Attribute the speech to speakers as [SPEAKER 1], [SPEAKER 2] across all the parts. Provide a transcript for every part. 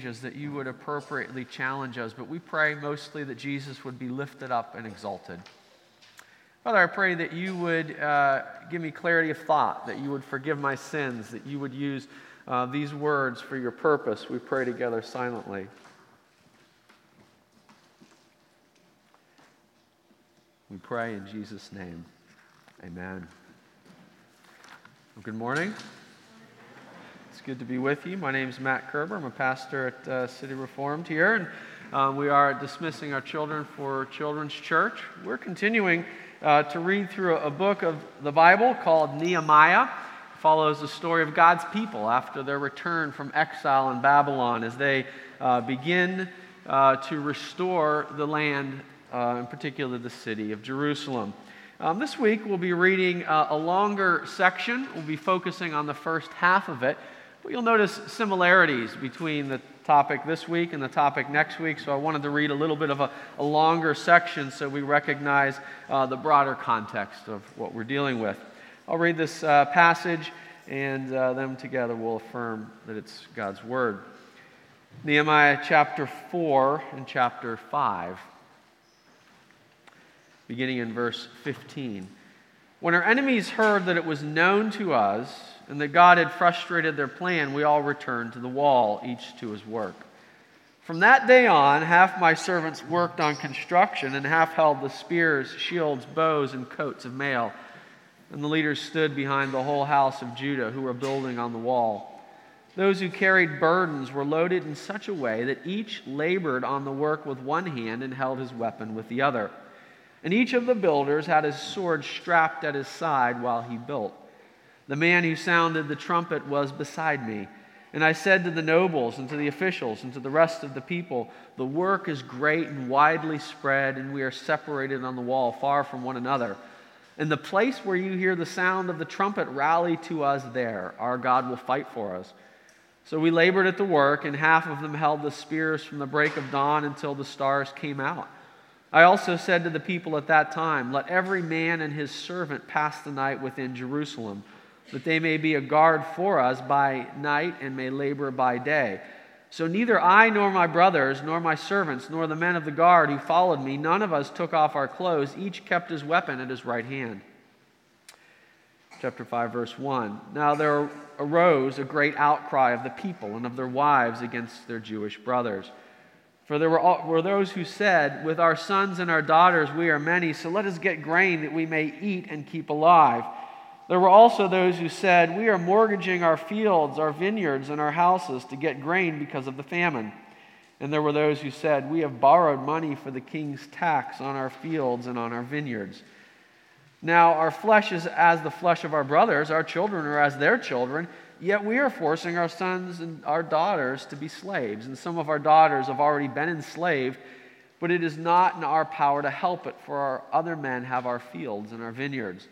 [SPEAKER 1] change us, that you would appropriately challenge us, but we pray mostly that Jesus would be lifted up and exalted. Father, I pray that you would uh, give me clarity of thought, that you would forgive my sins, that you would use uh, these words for your purpose. We pray together silently. We pray in Jesus' name. Amen. Well, good morning. Good to be with you. My name is Matt Kerber. I'm a pastor at uh, City Reformed here, and um, we are dismissing our children for Children's Church. We're continuing uh, to read through a, a, book of the Bible called Nehemiah. It follows the story of God's people after their return from exile in Babylon as they uh, begin uh, to restore the land, uh, in particular the city of Jerusalem. Um, this week we'll be reading uh, a longer section. We'll be focusing on the first half of it. But you'll notice similarities between the topic this week and the topic next week. So I wanted to read a little bit of a, a longer section so we recognize uh, the broader context of what we're dealing with. I'll read this uh, passage and uh, them together will affirm that it's God's Word. Nehemiah chapter 4 and chapter 5 beginning in verse 15. When our enemies heard that it was known to us and that God had frustrated their plan, we all returned to the wall, each to his work. From that day on, half my servants worked on construction, and half held the spears, shields, bows, and coats of mail. And the leaders stood behind the whole house of Judah, who were building on the wall. Those who carried burdens were loaded in such a way that each labored on the work with one hand and held his weapon with the other. And each of the builders had his sword strapped at his side while he built. The man who sounded the trumpet was beside me. And I said to the nobles and to the officials and to the rest of the people, The work is great and widely spread, and we are separated on the wall, far from one another. In the place where you hear the sound of the trumpet, rally to us there. Our God will fight for us. So we labored at the work, and half of them held the spears from the break of dawn until the stars came out. I also said to the people at that time, Let every man and his servant pass the night within Jerusalem, that they may be a guard for us by night and may labor by day. So neither I nor my brothers, nor my servants, nor the men of the guard who followed me, none of us took off our clothes. Each kept his weapon at his right hand. Chapter 5, verse 1. Now there arose a great outcry of the people and of their wives against their Jewish brothers. For there were, all, were those who said, With our sons and our daughters we are many, so let us get grain that we may eat and keep alive. There were also those who said, We are mortgaging our fields, our vineyards, and our houses to get grain because of the famine. And there were those who said, We have borrowed money for the king's tax on our fields and on our vineyards. Now, our flesh is as the flesh of our brothers, our children are as their children. Yet we are forcing our sons and our daughters to be slaves, and some of our daughters have already been enslaved, but it is not in our power to help it, for our other men have our fields and our vineyards.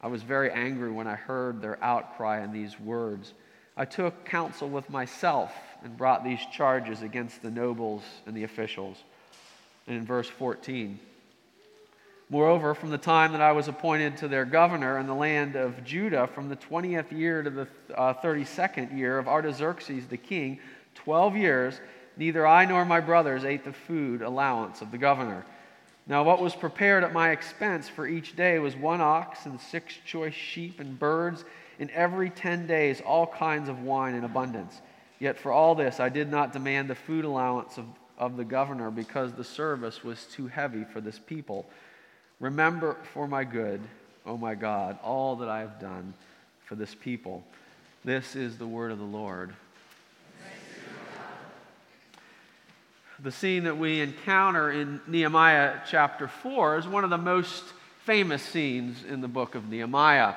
[SPEAKER 1] I was very angry when I heard their outcry and these words. I took counsel with myself and brought these charges against the nobles and the officials. And in verse 14, Moreover, from the time that I was appointed to their governor in the land of Judah, from the 20th year to the uh, 32nd year of Artaxerxes the king, 12 years, neither I nor my brothers ate the food allowance of the governor. Now, what was prepared at my expense for each day was one ox and six choice sheep and birds, in every ten days all kinds of wine in abundance. Yet for all this I did not demand the food allowance of, of the governor, because the service was too heavy for this people. Remember for my good, O oh my God, all that I have done for this people. This is the word of the Lord. The scene that we encounter in Nehemiah chapter 4 is one of the most famous scenes in the book of Nehemiah.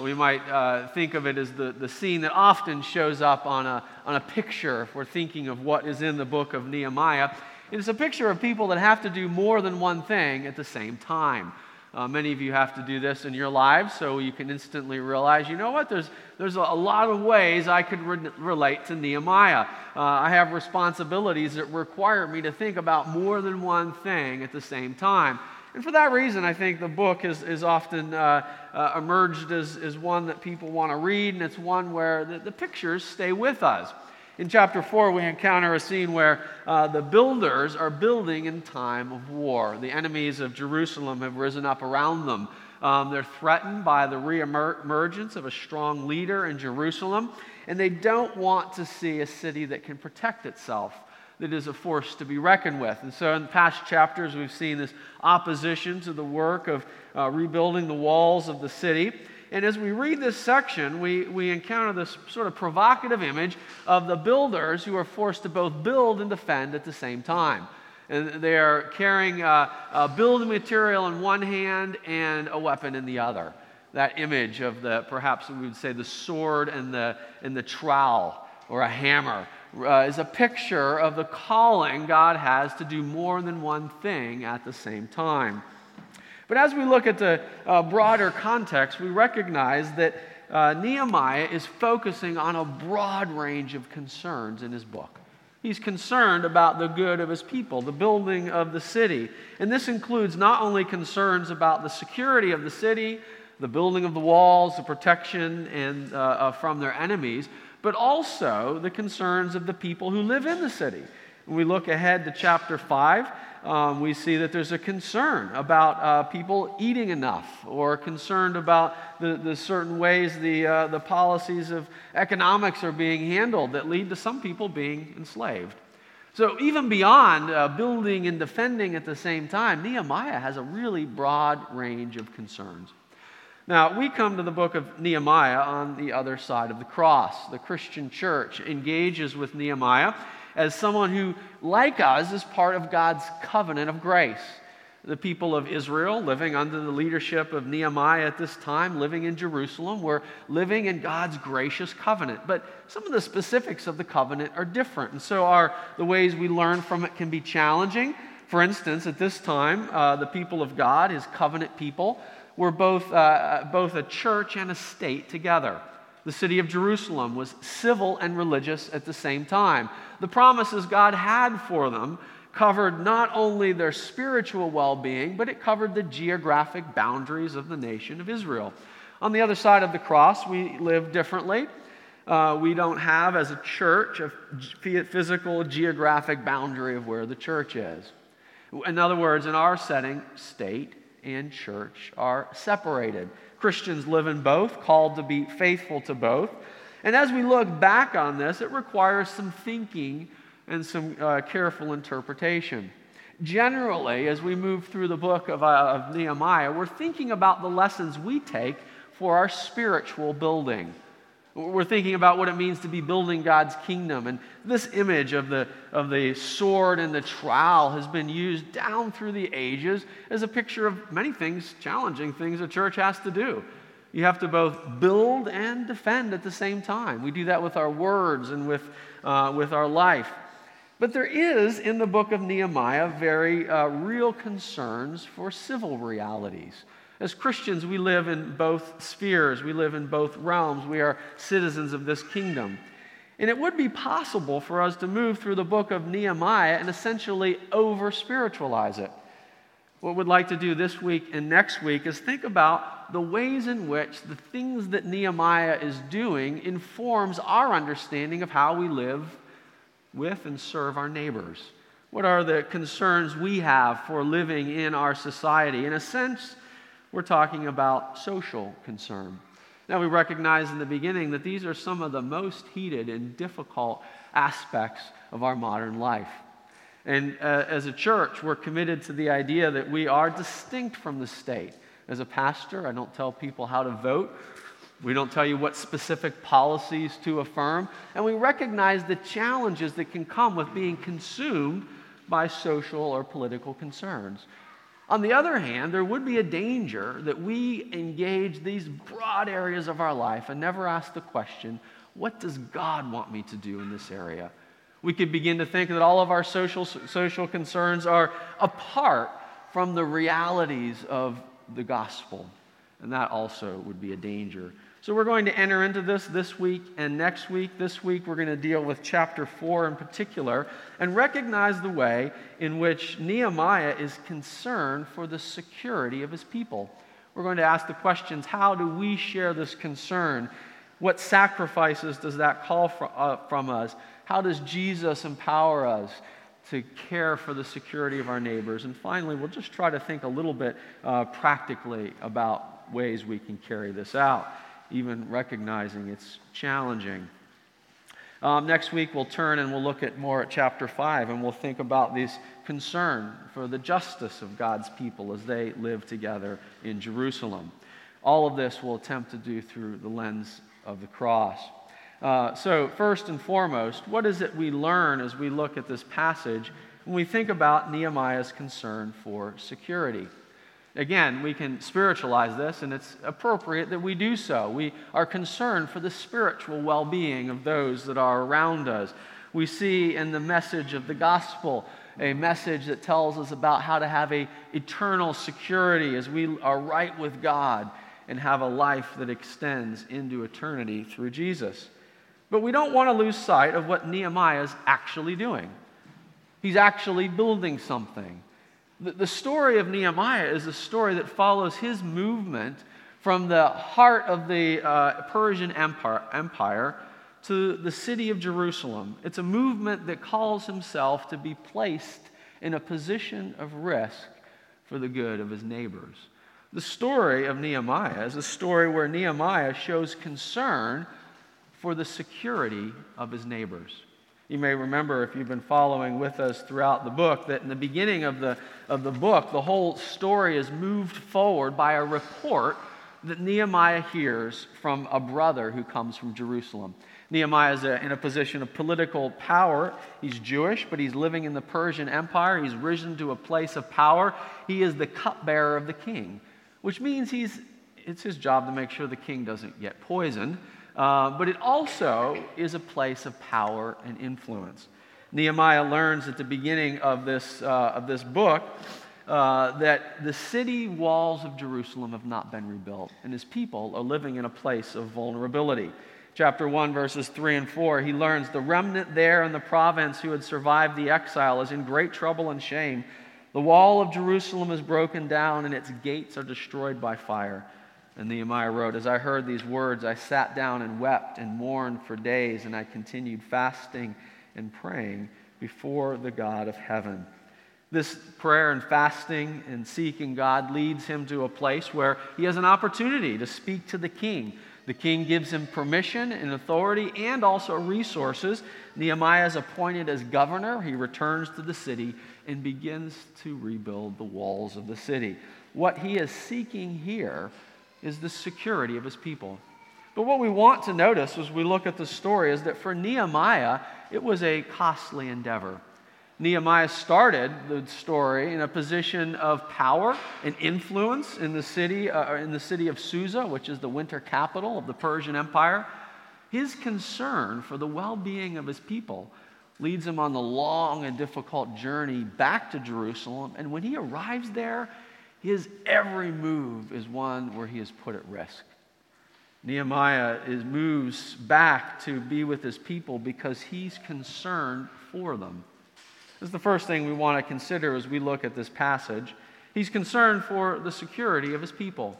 [SPEAKER 1] We might uh, think of it as the, the scene that often shows up on a, on a picture if we're thinking of what is in the book of Nehemiah. It's a picture of people that have to do more than one thing at the same time. Uh, many of you have to do this in your lives, so you can instantly realize, you know what, there's, there's a, lot of ways I could re- relate to Nehemiah. Uh, I have responsibilities that require me to think about more than one thing at the same time. And for that reason, I think the book is, is often uh, uh emerged as, as one that people want to read, and it's one where the, the pictures stay with us. In chapter 4, we encounter a scene where uh, the builders are building in time of war. The enemies of Jerusalem have risen up around them. Um, they're threatened by the reemergence of a strong leader in Jerusalem, and they don't want to see a city that can protect itself, that is a force to be reckoned with. And so, in past chapters, we've seen this opposition to the work of uh, rebuilding the walls of the city. And as we read this section, we, we encounter this sort of provocative image of the builders who are forced to both build and defend at the same time. And they are carrying a, a building material in one hand and a weapon in the other. That image of the, perhaps we would say, the sword and the, and the trowel or a hammer uh, is a picture of the calling God has to do more than one thing at the same time. But as we look at the uh, broader context, we recognize that uh, Nehemiah is focusing on a broad range of concerns in his book. He's concerned about the good of his people, the building of the city. And this includes not only concerns about the security of the city, the building of the walls, the protection and, uh, uh, from their enemies, but also the concerns of the people who live in the city. When we look ahead to chapter 5, um, we see that there's a concern about uh, people eating enough or concerned about the, the certain ways the, uh, the policies of economics are being handled that lead to some people being enslaved. So, even beyond uh, building and defending at the same time, Nehemiah has a really broad range of concerns. Now, we come to the book of Nehemiah on the other side of the cross. The Christian church engages with Nehemiah as someone who, like us, is part of God's covenant of grace. The people of Israel, living under the leadership of Nehemiah at this time, living in Jerusalem, were living in God's gracious covenant. But some of the specifics of the covenant are different. And so our, the ways we learn from it can be challenging. For instance, at this time, uh, the people of God, his covenant people, were both, uh, both a church and a state together. The city of Jerusalem was civil and religious at the same time. The promises God had for them covered not only their spiritual well being, but it covered the geographic boundaries of the nation of Israel. On the other side of the cross, we live differently. Uh, we don't have, as a church, a physical geographic boundary of where the church is. In other words, in our setting, state and church are separated. Christians live in both, called to be faithful to both. And as we look back on this, it requires some thinking and some uh, careful interpretation. Generally, as we move through the book of, uh, of Nehemiah, we're thinking about the lessons we take for our spiritual building. We're thinking about what it means to be building God's kingdom. And this image of the, of the sword and the trowel has been used down through the ages as a picture of many things, challenging things a church has to do. You have to both build and defend at the same time. We do that with our words and with, uh, with our life. But there is in the book of Nehemiah very uh, real concerns for civil realities. As Christians, we live in both spheres, we live in both realms, we are citizens of this kingdom. And it would be possible for us to move through the book of Nehemiah and essentially over spiritualize it. What we'd like to do this week and next week is think about the ways in which the things that Nehemiah is doing informs our understanding of how we live with and serve our neighbors. What are the concerns we have for living in our society? In a sense, we're talking about social concern. Now, we recognize in the beginning that these are some of the most heated and difficult aspects of our modern life. And uh, as a church, we're committed to the idea that we are distinct from the state. As a pastor, I don't tell people how to vote. We don't tell you what specific policies to affirm. And we recognize the challenges that can come with being consumed by social or political concerns. On the other hand, there would be a danger that we engage these broad areas of our life and never ask the question, what does God want me to do in this area? We could begin to think that all of our social, social concerns are apart from the realities of the gospel. And that also would be a danger so we're going to enter into this this week and next week. This week we're going to deal with chapter 4 in particular and recognize the way in which Nehemiah is concerned for the security of his people. We're going to ask the questions how do we share this concern? What sacrifices does that call uh, from us? How does Jesus empower us to care for the security of our neighbors? And finally, we'll just try to think a little bit uh, practically about ways we can carry this out, even recognizing it's challenging. Um, next week, we'll turn and we'll look at more at chapter 5, and we'll think about this concern for the justice of God's people as they live together in Jerusalem. All of this we'll attempt to do through the lens of the cross. Uh, so, first and foremost, what is it we learn as we look at this passage when we think about Nehemiah's concern for security? Again, we can spiritualize this, and it's appropriate that we do so. We are concerned for the spiritual well being of those that are around us. We see in the message of the gospel a message that tells us about how to have a eternal security as we are right with God and have a life that extends into eternity through Jesus. But we don't want to lose sight of what Nehemiah is actually doing. He's actually building something. The, story of Nehemiah is a story that follows his movement from the heart of the uh, Persian empire, empire to the city of Jerusalem. It's a movement that calls himself to be placed in a position of risk for the good of his neighbors. The story of Nehemiah is a story where Nehemiah shows concern for the security of his neighbors. You may remember, if you've been following with us throughout the book, that in the beginning of the, of the book, the whole story is moved forward by a report that Nehemiah hears from a brother who comes from Jerusalem. Nehemiah is a, in a position of political power. He's Jewish, but he's living in the Persian Empire. He's risen to a place of power. He is the cupbearer of the king, which means he's, it's his job to make sure the king doesn't get poisoned. Uh, but it also is a place of power and influence. Nehemiah learns at the beginning of this, uh, of this book uh, that the city walls of Jerusalem have not been rebuilt, and his people are living in a place of vulnerability. Chapter 1, verses 3 and 4, he learns the remnant there in the province who had survived the exile is in great trouble and shame. The wall of Jerusalem is broken down, and its gates are destroyed by fire. And Nehemiah wrote, As I heard these words, I sat down and wept and mourned for days, and I continued fasting and praying before the God of heaven. This prayer and fasting and seeking God leads him to a place where he has an opportunity to speak to the king. The king gives him permission and authority and also resources. Nehemiah is appointed as governor. He returns to the city and begins to rebuild the walls of the city. What he is seeking here is the security of his people. But what we want to notice as we look at the story is that for Nehemiah, it was a costly endeavor. Nehemiah started the story in a position of power and influence in the city, uh, in the city of Susa, which is the winter capital of the Persian Empire. His concern for the well being of his people leads him on the long and difficult journey back to Jerusalem. And when he arrives there, his every move is one where he is put at risk. Nehemiah is, moves back to be with his people because he's concerned for them. This is the first thing we want to consider as we look at this passage. He's concerned for the security of his people.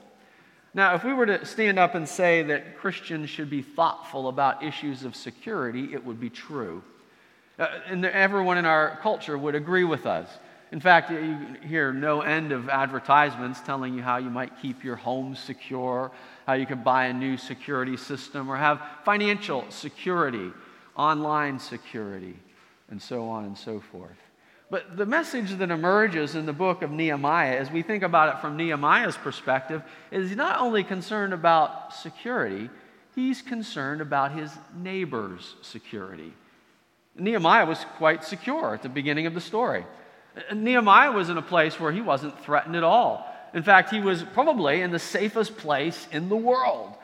[SPEAKER 1] Now, if we were to stand up and say that Christians should be thoughtful about issues of security, it would be true. Uh, and everyone in our culture would agree with us. In fact, you hear no end of advertisements telling you how you might keep your home secure, how you could buy a new security system, or have financial security, online security, and so on and so forth. But the message that emerges in the book of Nehemiah, as we think about it from Nehemiah's perspective, is not only concerned about security, he's concerned about his neighbor's security. Nehemiah was quite secure at the beginning of the story. Nehemiah was in a place where he wasn't threatened at all. In fact, he was probably in the safest place in the world,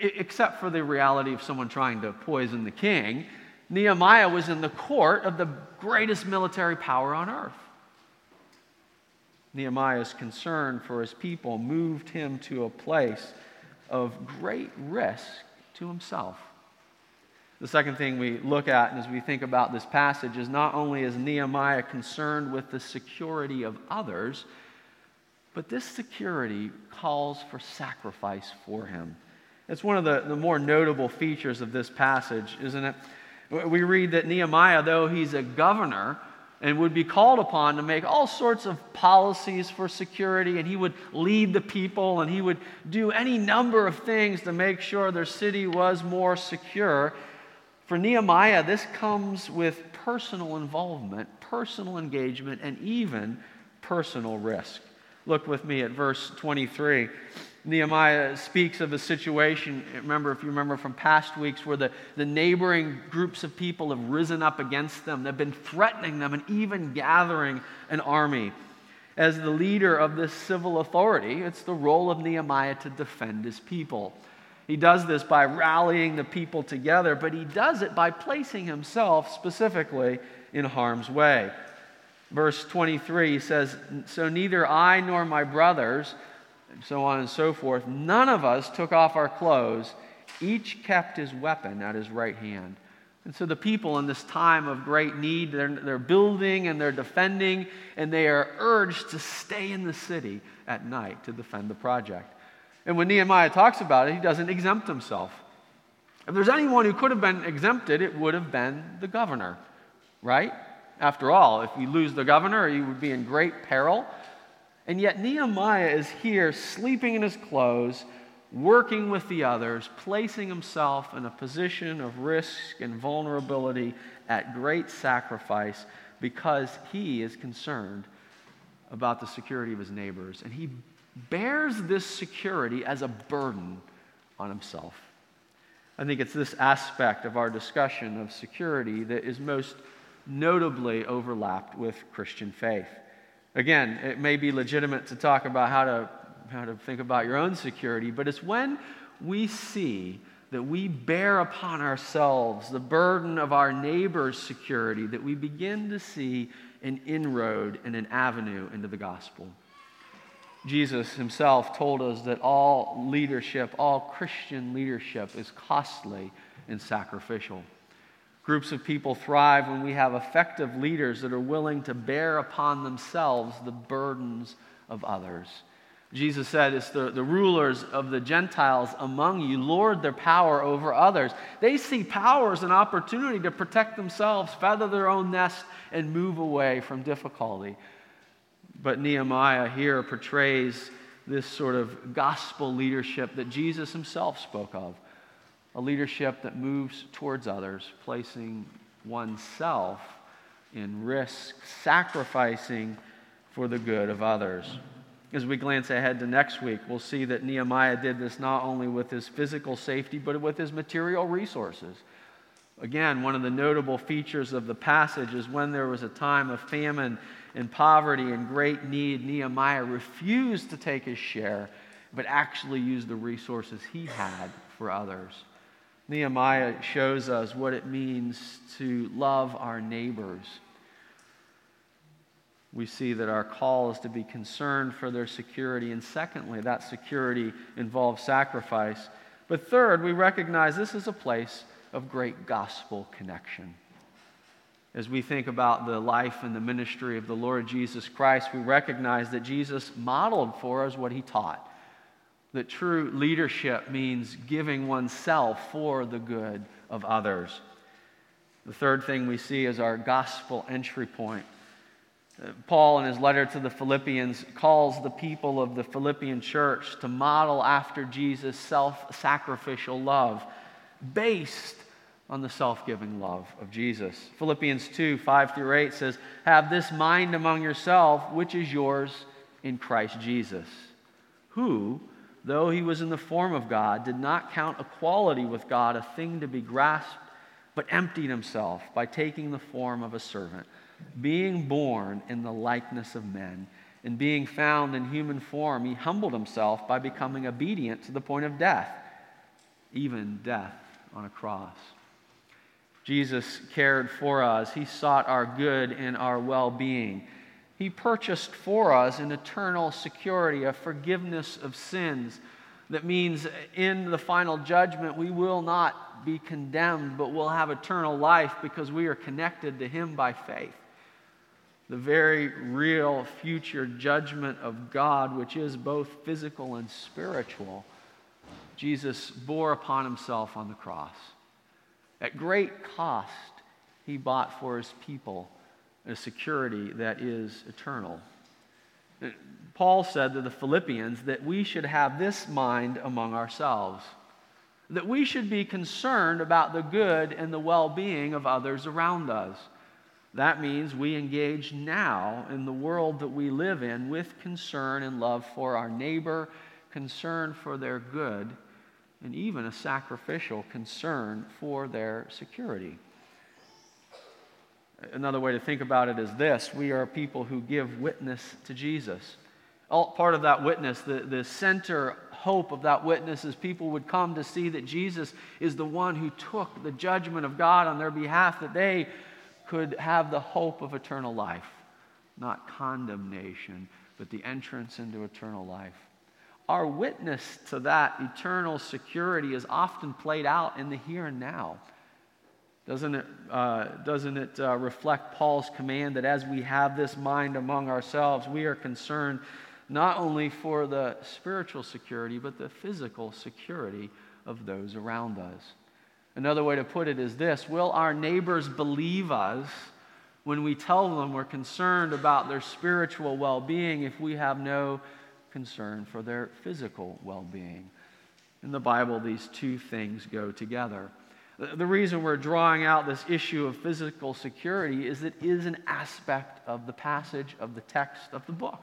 [SPEAKER 1] except for the reality of someone trying to poison the king. Nehemiah was in the court of the greatest military power on earth. Nehemiah's concern for his people moved him to a place of great risk to himself. The second thing we look at as we think about this passage is not only is Nehemiah concerned with the security of others, but this security calls for sacrifice for him. It's one of the, the more notable features of this passage, isn't it? We read that Nehemiah, though he's a governor, and would be called upon to make all sorts of policies for security, and he would lead the people, and he would do any number of things to make sure their city was more secure. For Nehemiah, this comes with personal involvement, personal engagement, and even personal risk. Look with me at verse 23. Nehemiah speaks of a situation, remember, if you remember from past weeks, where the, the neighboring groups of people have risen up against them. They've been threatening them and even gathering an army. As the leader of this civil authority, it's the role of Nehemiah to defend his people. He does this by rallying the people together, but he does it by placing himself specifically in harm's way. Verse 23 says, So neither I nor my brothers and so on and so forth. None of us took off our clothes. Each kept his weapon at his right hand. And so the people in this time of great need, they're, they're building and they're defending, and they are urged to stay in the city at night to defend the project. And when Nehemiah talks about it, he doesn't exempt himself. If there's anyone who could have been exempted, it would have been the governor, right? After all, if you lose the governor, you would be in great peril. And yet, Nehemiah is here sleeping in his clothes, working with the others, placing himself in a position of risk and vulnerability at great sacrifice because he is concerned about the security of his neighbors. And he bears this security as a burden on himself. I think it's this aspect of our discussion of security that is most notably overlapped with Christian faith. Again, it may be legitimate to talk about how to, how to think about your own security, but it's when we see that we bear upon ourselves the burden of our neighbor's security that we begin to see an inroad and an avenue into the gospel. Jesus himself told us that all leadership, all Christian leadership, is costly and sacrificial. Groups of people thrive when we have effective leaders that are willing to bear upon themselves the burdens of others. Jesus said, It's the, the rulers of the Gentiles among you, lord their power over others. They see power as an opportunity to protect themselves, feather their own nest, and move away from difficulty. But Nehemiah here portrays this sort of gospel leadership that Jesus himself spoke of a leadership that moves towards others, placing oneself in risk, sacrificing for the good of others. As we glance ahead to next week, we'll see that Nehemiah did this not only with his physical safety, but with his material resources. Again, one of the notable features of the passage is when there was a time of famine and poverty and great need, Nehemiah refused to take his share, but actually used the resources he had for others. Nehemiah shows us what it means to love our neighbors. We see that our call is to be concerned for their security. And secondly, that security involves sacrifice. But third, we recognize this is a place of great gospel connection. As we think about the life and the ministry of the Lord Jesus Christ, we recognize that Jesus modeled for us what he taught that true leadership means giving oneself for the good of others. The third thing we see is our gospel entry point. Uh, Paul, in his letter to the Philippians, calls the people of the Philippian church to model after Jesus' self sacrificial love based on the self giving love of Jesus. Philippians 2 5 through 8 says, Have this mind among yourself, which is yours in Christ Jesus, who, though he was in the form of God, did not count equality with God a thing to be grasped, but emptied himself by taking the form of a servant, being born in the likeness of men. And being found in human form, he humbled himself by becoming obedient to the point of death, even death on a cross. Jesus cared for us. He sought our good and our well being. He purchased for us an eternal security, a forgiveness of sins. That means in the final judgment, we will not be condemned, but we'll have eternal life because we are connected to Him by faith. The very real future judgment of God, which is both physical and spiritual, Jesus bore upon Himself on the cross. At great cost, he bought for his people a security that is eternal. Paul said to the Philippians that we should have this mind among ourselves, that we should be concerned about the good and the well being of others around us. That means we engage now in the world that we live in with concern and love for our neighbor, concern for their good, and even a sacrificial concern for their security. Another way to think about it is this we are people who give witness to Jesus. All, part of that witness, the, the center hope of that witness is people would come to see that Jesus is the one who took the judgment of God on their behalf, that they could have the hope of eternal life, not condemnation, but the entrance into eternal life. Our witness to that eternal security is often played out in the here and now. Doesn't it, uh, doesn't it uh, reflect Paul's command that as we have this mind among ourselves, we are concerned not only for the spiritual security, but the physical security of those around us? Another way to put it is this Will our neighbors believe us when we tell them we're concerned about their spiritual well being if we have no concern for their physical well being? In the Bible, these two things go together. The reason we're drawing out this issue of physical security is it is an aspect of the passage of the text of the book.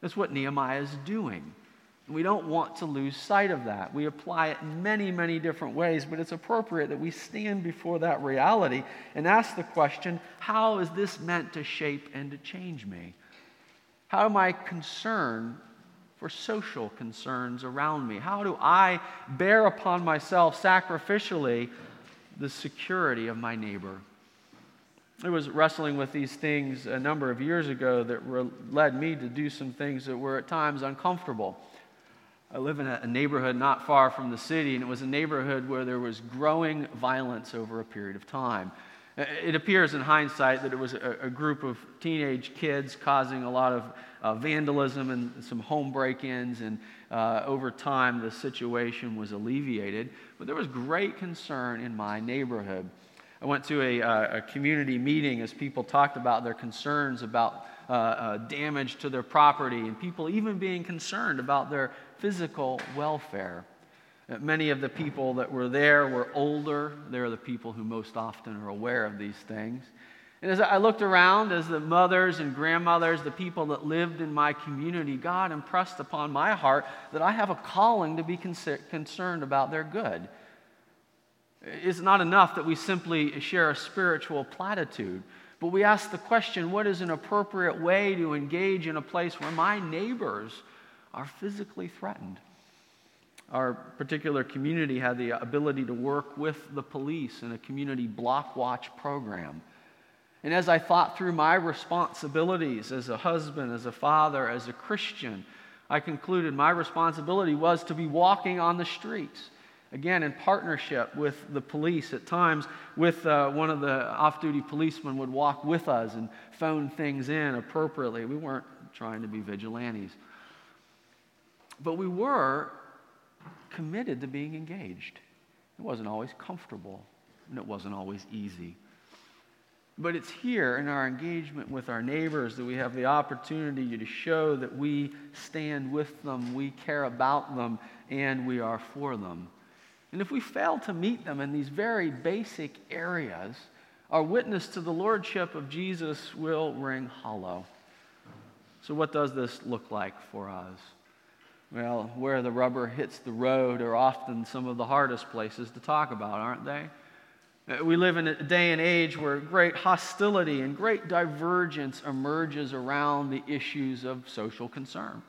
[SPEAKER 1] That's what Nehemiah is doing. We don't want to lose sight of that. We apply it in many, many different ways, but it's appropriate that we stand before that reality and ask the question how is this meant to shape and to change me? How am I concerned for social concerns around me? How do I bear upon myself sacrificially the security of my neighbor? I was wrestling with these things a number of years ago that re- led me to do some things that were at times uncomfortable. I live in a neighborhood not far from the city, and it was a neighborhood where there was growing violence over a period of time. It appears in hindsight that it was a, a group of teenage kids causing a lot of uh, vandalism and some home break ins, and uh, over time the situation was alleviated. But there was great concern in my neighborhood. I went to a, uh, a community meeting as people talked about their concerns about uh, uh, damage to their property, and people even being concerned about their physical welfare. Many of the people that were there were older. They're the people who most often are aware of these things. And as I looked around, as the mothers and grandmothers, the people that lived in my community, God impressed upon my heart that I have a calling to be concerned about their good. It's not enough that we simply share a spiritual platitude, but we ask the question what is an appropriate way to engage in a place where my neighbors are physically threatened? Our particular community had the ability to work with the police in a community block watch program. And as I thought through my responsibilities as a husband, as a father, as a Christian, I concluded my responsibility was to be walking on the streets. Again, in partnership with the police. At times, with uh, one of the off duty policemen would walk with us and phone things in appropriately. We weren't trying to be vigilantes. But we were committed to being engaged. It wasn't always comfortable, and it wasn't always easy. But it's here in our engagement with our neighbors that we have the opportunity to show that we stand with them, we care about them, and we are for them. And if we fail to meet them in these very basic areas, our witness to the Lordship of Jesus will ring hollow. So, what does this look like for us? Well, where the rubber hits the road are often some of the hardest places to talk about, aren't they? Uh, we live in a day and age where great hostility and great divergence emerges around the issues of social concern.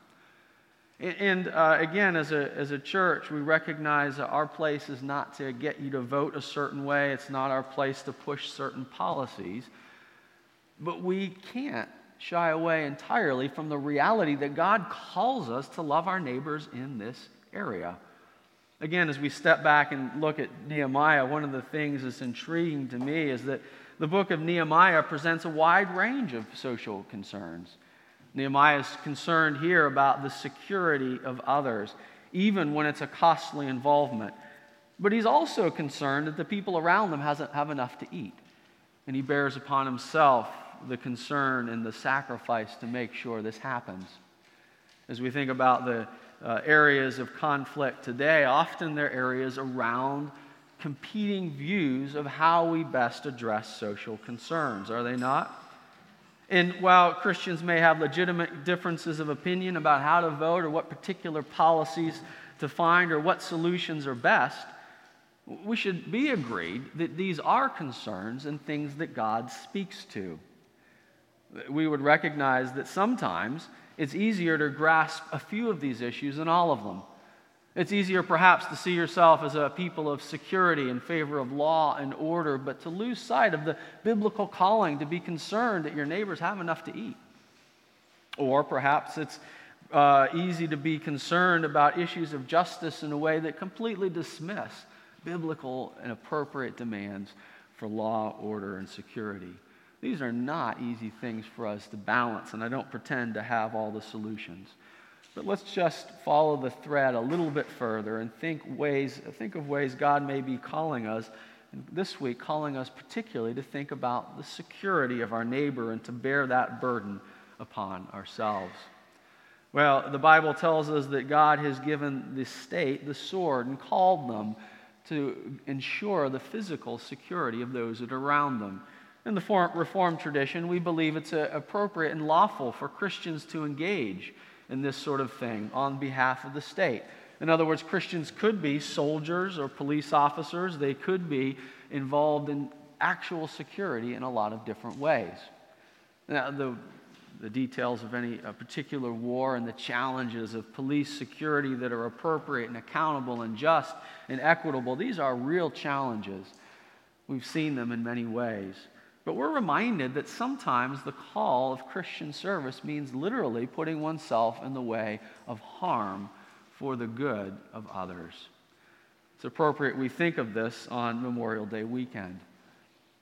[SPEAKER 1] And uh, again, as a, as a church, we recognize that our place is not to get you to vote a certain way, it's not our place to push certain policies. But we can't shy away entirely from the reality that God calls us to love our neighbors in this area. Again, as we step back and look at Nehemiah, one of the things that's intriguing to me is that the book of Nehemiah presents a wide range of social concerns. Nehemiah is concerned here about the security of others, even when it's a costly involvement. But he's also concerned that the people around them hasn't have enough to eat. And he bears upon himself the concern and the sacrifice to make sure this happens. As we think about the uh, areas of conflict today, often they're areas around competing views of how we best address social concerns, are they not? And while Christians may have legitimate differences of opinion about how to vote or what particular policies to find or what solutions are best, we should be agreed that these are concerns and things that God speaks to. We would recognize that sometimes it's easier to grasp a few of these issues than all of them. It's easier, perhaps, to see yourself as a people of security in favor of law and order, but to lose sight of the biblical calling to be concerned that your neighbors have enough to eat. Or perhaps it's uh, easy to be concerned about issues of justice in a way that completely dismiss biblical and appropriate demands for law, order, and security. These are not easy things for us to balance, and I don't pretend to have all the solutions. But let's just follow the thread a little bit further and think ways think of ways God may be calling us this week calling us particularly to think about the security of our neighbor and to bear that burden upon ourselves. Well, the Bible tells us that God has given the state the sword and called them to ensure the physical security of those that are around them. In the Reformed tradition, we believe it's uh, appropriate and lawful for Christians to engage in this sort of thing on behalf of the state. In other words, Christians could be soldiers or police officers, they could be involved in actual security in a lot of different ways. Now, the, the details of any uh, particular war and the challenges of police security that are appropriate and accountable and just and equitable, these are real challenges. We've seen them in many ways. But we're reminded that sometimes the call of Christian service means literally putting oneself in the way of harm for the good of others. It's appropriate we think of this on Memorial Day weekend.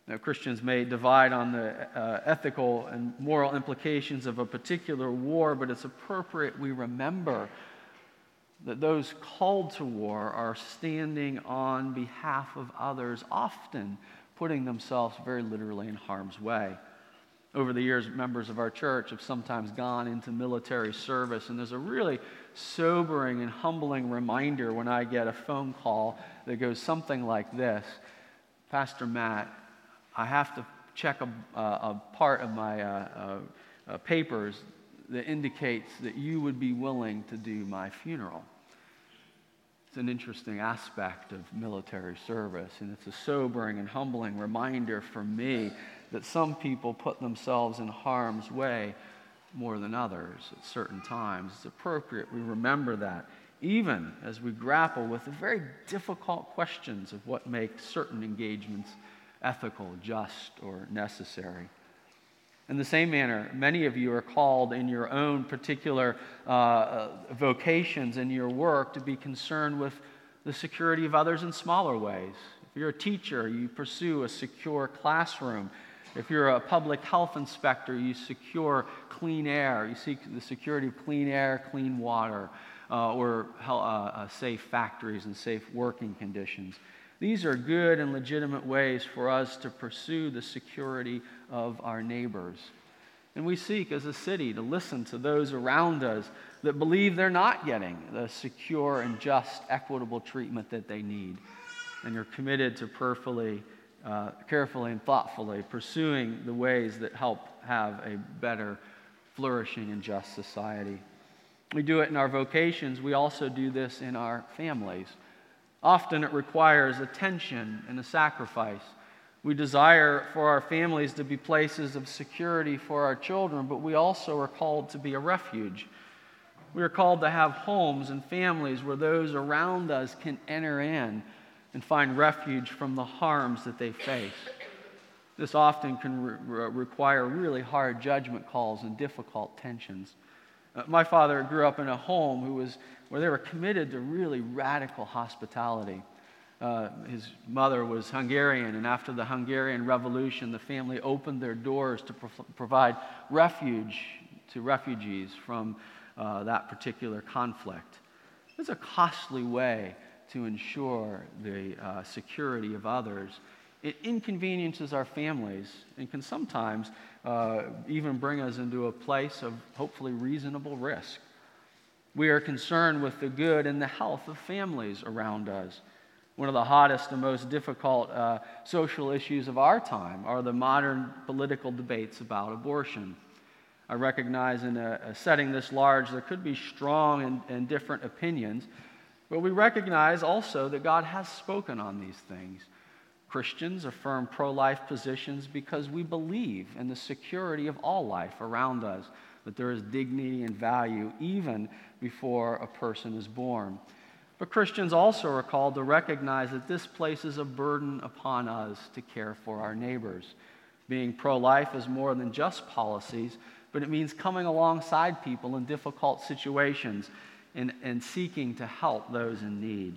[SPEAKER 1] Now, Christians may divide on the uh, ethical and moral implications of a particular war, but it's appropriate we remember that those called to war are standing on behalf of others, often putting themselves very literally in harm's way. Over the years, members of our church have sometimes gone into military service, and there's a really sobering and humbling reminder when I get a phone call that goes something like this Pastor Matt, I have to check a, a part of my uh, uh, uh, papers that indicates that you would be willing to do my funeral. It's an interesting aspect of military service, and it's a sobering and humbling reminder for me that some people put themselves in harm's way more than others at certain times. It's appropriate we remember that, even as we grapple with the very difficult questions of what makes certain engagements ethical, just, or necessary. In the same manner, many of you are called in your own particular uh, uh, vocations in your work to be concerned with the security of others in smaller ways. If you're a teacher, you pursue a secure classroom. If you're a public health inspector, you secure clean air. You seek the security of clean air, clean water, uh, or uh, uh, safe factories and safe working conditions. These are good and legitimate ways for us to pursue the security of our neighbors. And we seek as a city to listen to those around us that believe they're not getting the secure and just, equitable treatment that they need. And you're committed to prayerfully, uh, carefully and thoughtfully pursuing the ways that help have a better, flourishing, and just society. We do it in our vocations. We also do this in our families. Often it requires attention and a sacrifice. We desire for our families to be places of security for our children, but we also are called to be a refuge. We are called to have homes and families where those around us can enter in and find refuge from the harms that they face. This often can re- require really hard judgment calls and difficult tensions. Uh, my father grew up in a home who was, where they were committed to really radical hospitality. Uh, his mother was Hungarian, and after the Hungarian Revolution, the family opened their doors to pro- provide refuge to refugees from uh, that particular conflict. It's a costly way to ensure the uh, security of others, it inconveniences our families and can sometimes uh, even bring us into a place of hopefully reasonable risk. We are concerned with the good and the health of families around us. One of the hottest and most difficult uh, social issues of our time are the modern political debates about abortion. I recognize in a, a setting this large there could be strong and, and different opinions, but we recognize also that God has spoken on these things. Christians affirm pro life positions because we believe in the security of all life around us, that there is dignity and value even before a person is born. But Christians also are called to recognize that this places a burden upon us to care for our neighbors. Being pro life is more than just policies, but it means coming alongside people in difficult situations and, and seeking to help those in need.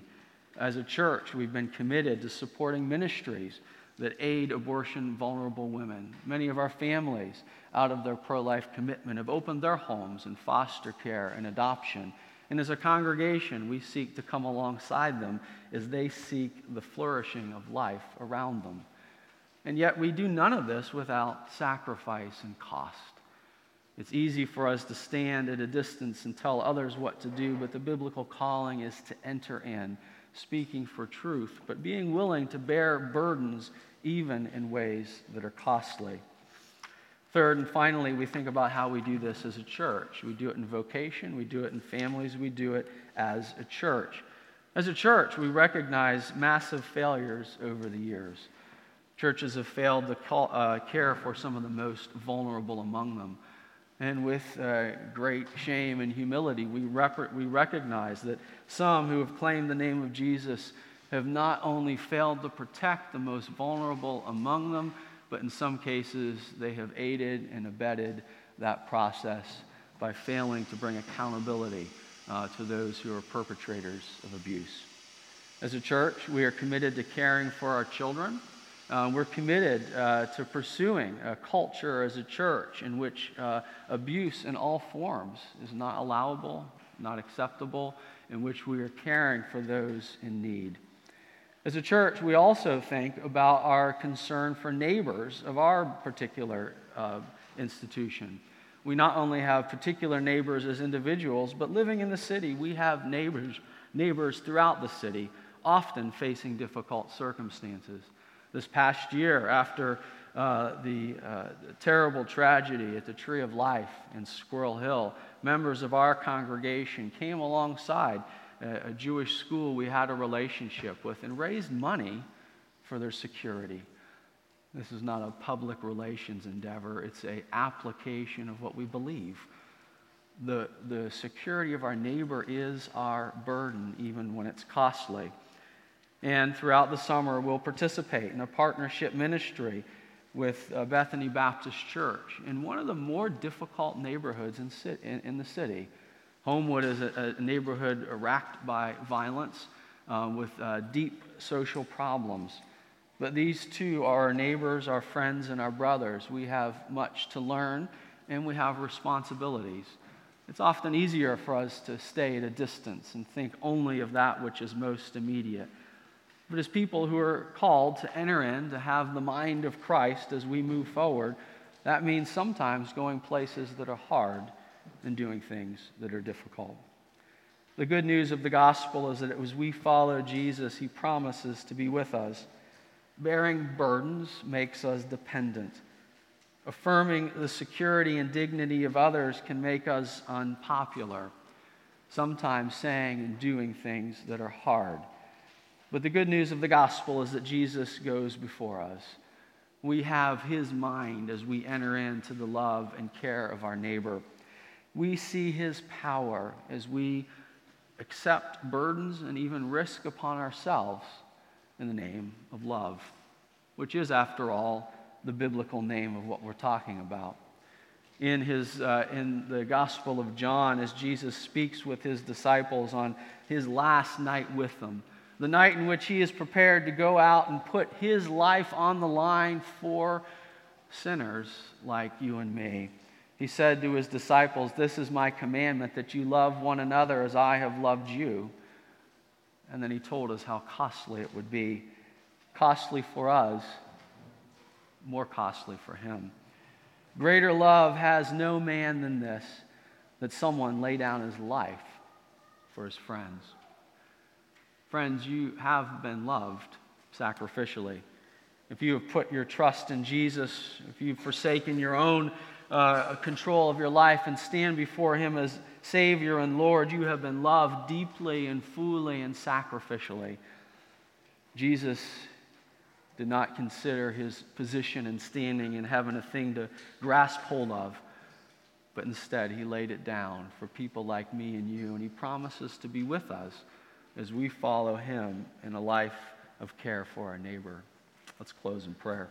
[SPEAKER 1] As a church, we've been committed to supporting ministries that aid abortion vulnerable women. Many of our families, out of their pro life commitment, have opened their homes in foster care and adoption. And as a congregation, we seek to come alongside them as they seek the flourishing of life around them. And yet, we do none of this without sacrifice and cost. It's easy for us to stand at a distance and tell others what to do, but the biblical calling is to enter in, speaking for truth, but being willing to bear burdens even in ways that are costly. Third and finally, we think about how we do this as a church. We do it in vocation, we do it in families, we do it as a church. As a church, we recognize massive failures over the years. Churches have failed to call, uh, care for some of the most vulnerable among them. And with uh, great shame and humility, we, rep- we recognize that some who have claimed the name of Jesus have not only failed to protect the most vulnerable among them, but in some cases, they have aided and abetted that process by failing to bring accountability uh, to those who are perpetrators of abuse. As a church, we are committed to caring for our children uh, we're committed uh, to pursuing a culture as a church in which uh, abuse in all forms is not allowable, not acceptable, in which we are caring for those in need. As a church, we also think about our concern for neighbors of our particular uh, institution. We not only have particular neighbors as individuals, but living in the city, we have neighbors, neighbors throughout the city, often facing difficult circumstances this past year after uh, the, uh, terrible tragedy at the Tree of Life in Squirrel Hill, members of our congregation came alongside a, a Jewish school we had a relationship with and raised money for their security. This is not a public relations endeavor, it's an application of what we believe. The, the security of our neighbor is our burden, even when it's costly. And throughout the summer, we'll participate in a partnership ministry with uh, Bethany Baptist Church in one of the more difficult neighborhoods in, in, in the city. Homewood is a, a neighborhood racked by violence uh, with uh, deep social problems. But these two are our neighbors, our friends, and our brothers. We have much to learn and we have responsibilities. It's often easier for us to stay at a distance and think only of that which is most immediate but as people who are called to enter in, to have the mind of Christ as we move forward, that means sometimes going places that are hard and doing things that are difficult. The good news of the gospel is that as we follow Jesus, he promises to be with us. Bearing burdens makes us dependent. Affirming the security and dignity of others can make us unpopular. Sometimes saying and doing things that are hard but the good news of the gospel is that Jesus goes before us. We have his mind as we enter into the love and care of our neighbor. We see his power as we accept burdens and even risk upon ourselves in the name of love, which is, after all, the biblical name of what we're talking about. In, his, uh, in the Gospel of John, as Jesus speaks with his disciples on his last night with them, the night in which he is prepared to go out and put his life on the line for sinners like you and me. He said to his disciples, This is my commandment that you love one another as I have loved you. And then he told us how costly it would be. Costly for us, more costly for him. Greater love has no man than this, that someone lay down his life for his friends. Friends, you have been loved sacrificially. If you have put your trust in Jesus, if you've forsaken your own uh, control of your life and stand before Him as Savior and Lord, you have been loved deeply and fully and sacrificially. Jesus did not consider his position and standing in heaven a thing to grasp hold of, but instead he laid it down for people like me and you, and he promises to be with us as we follow him in a life of care for our neighbor. Let's close in prayer.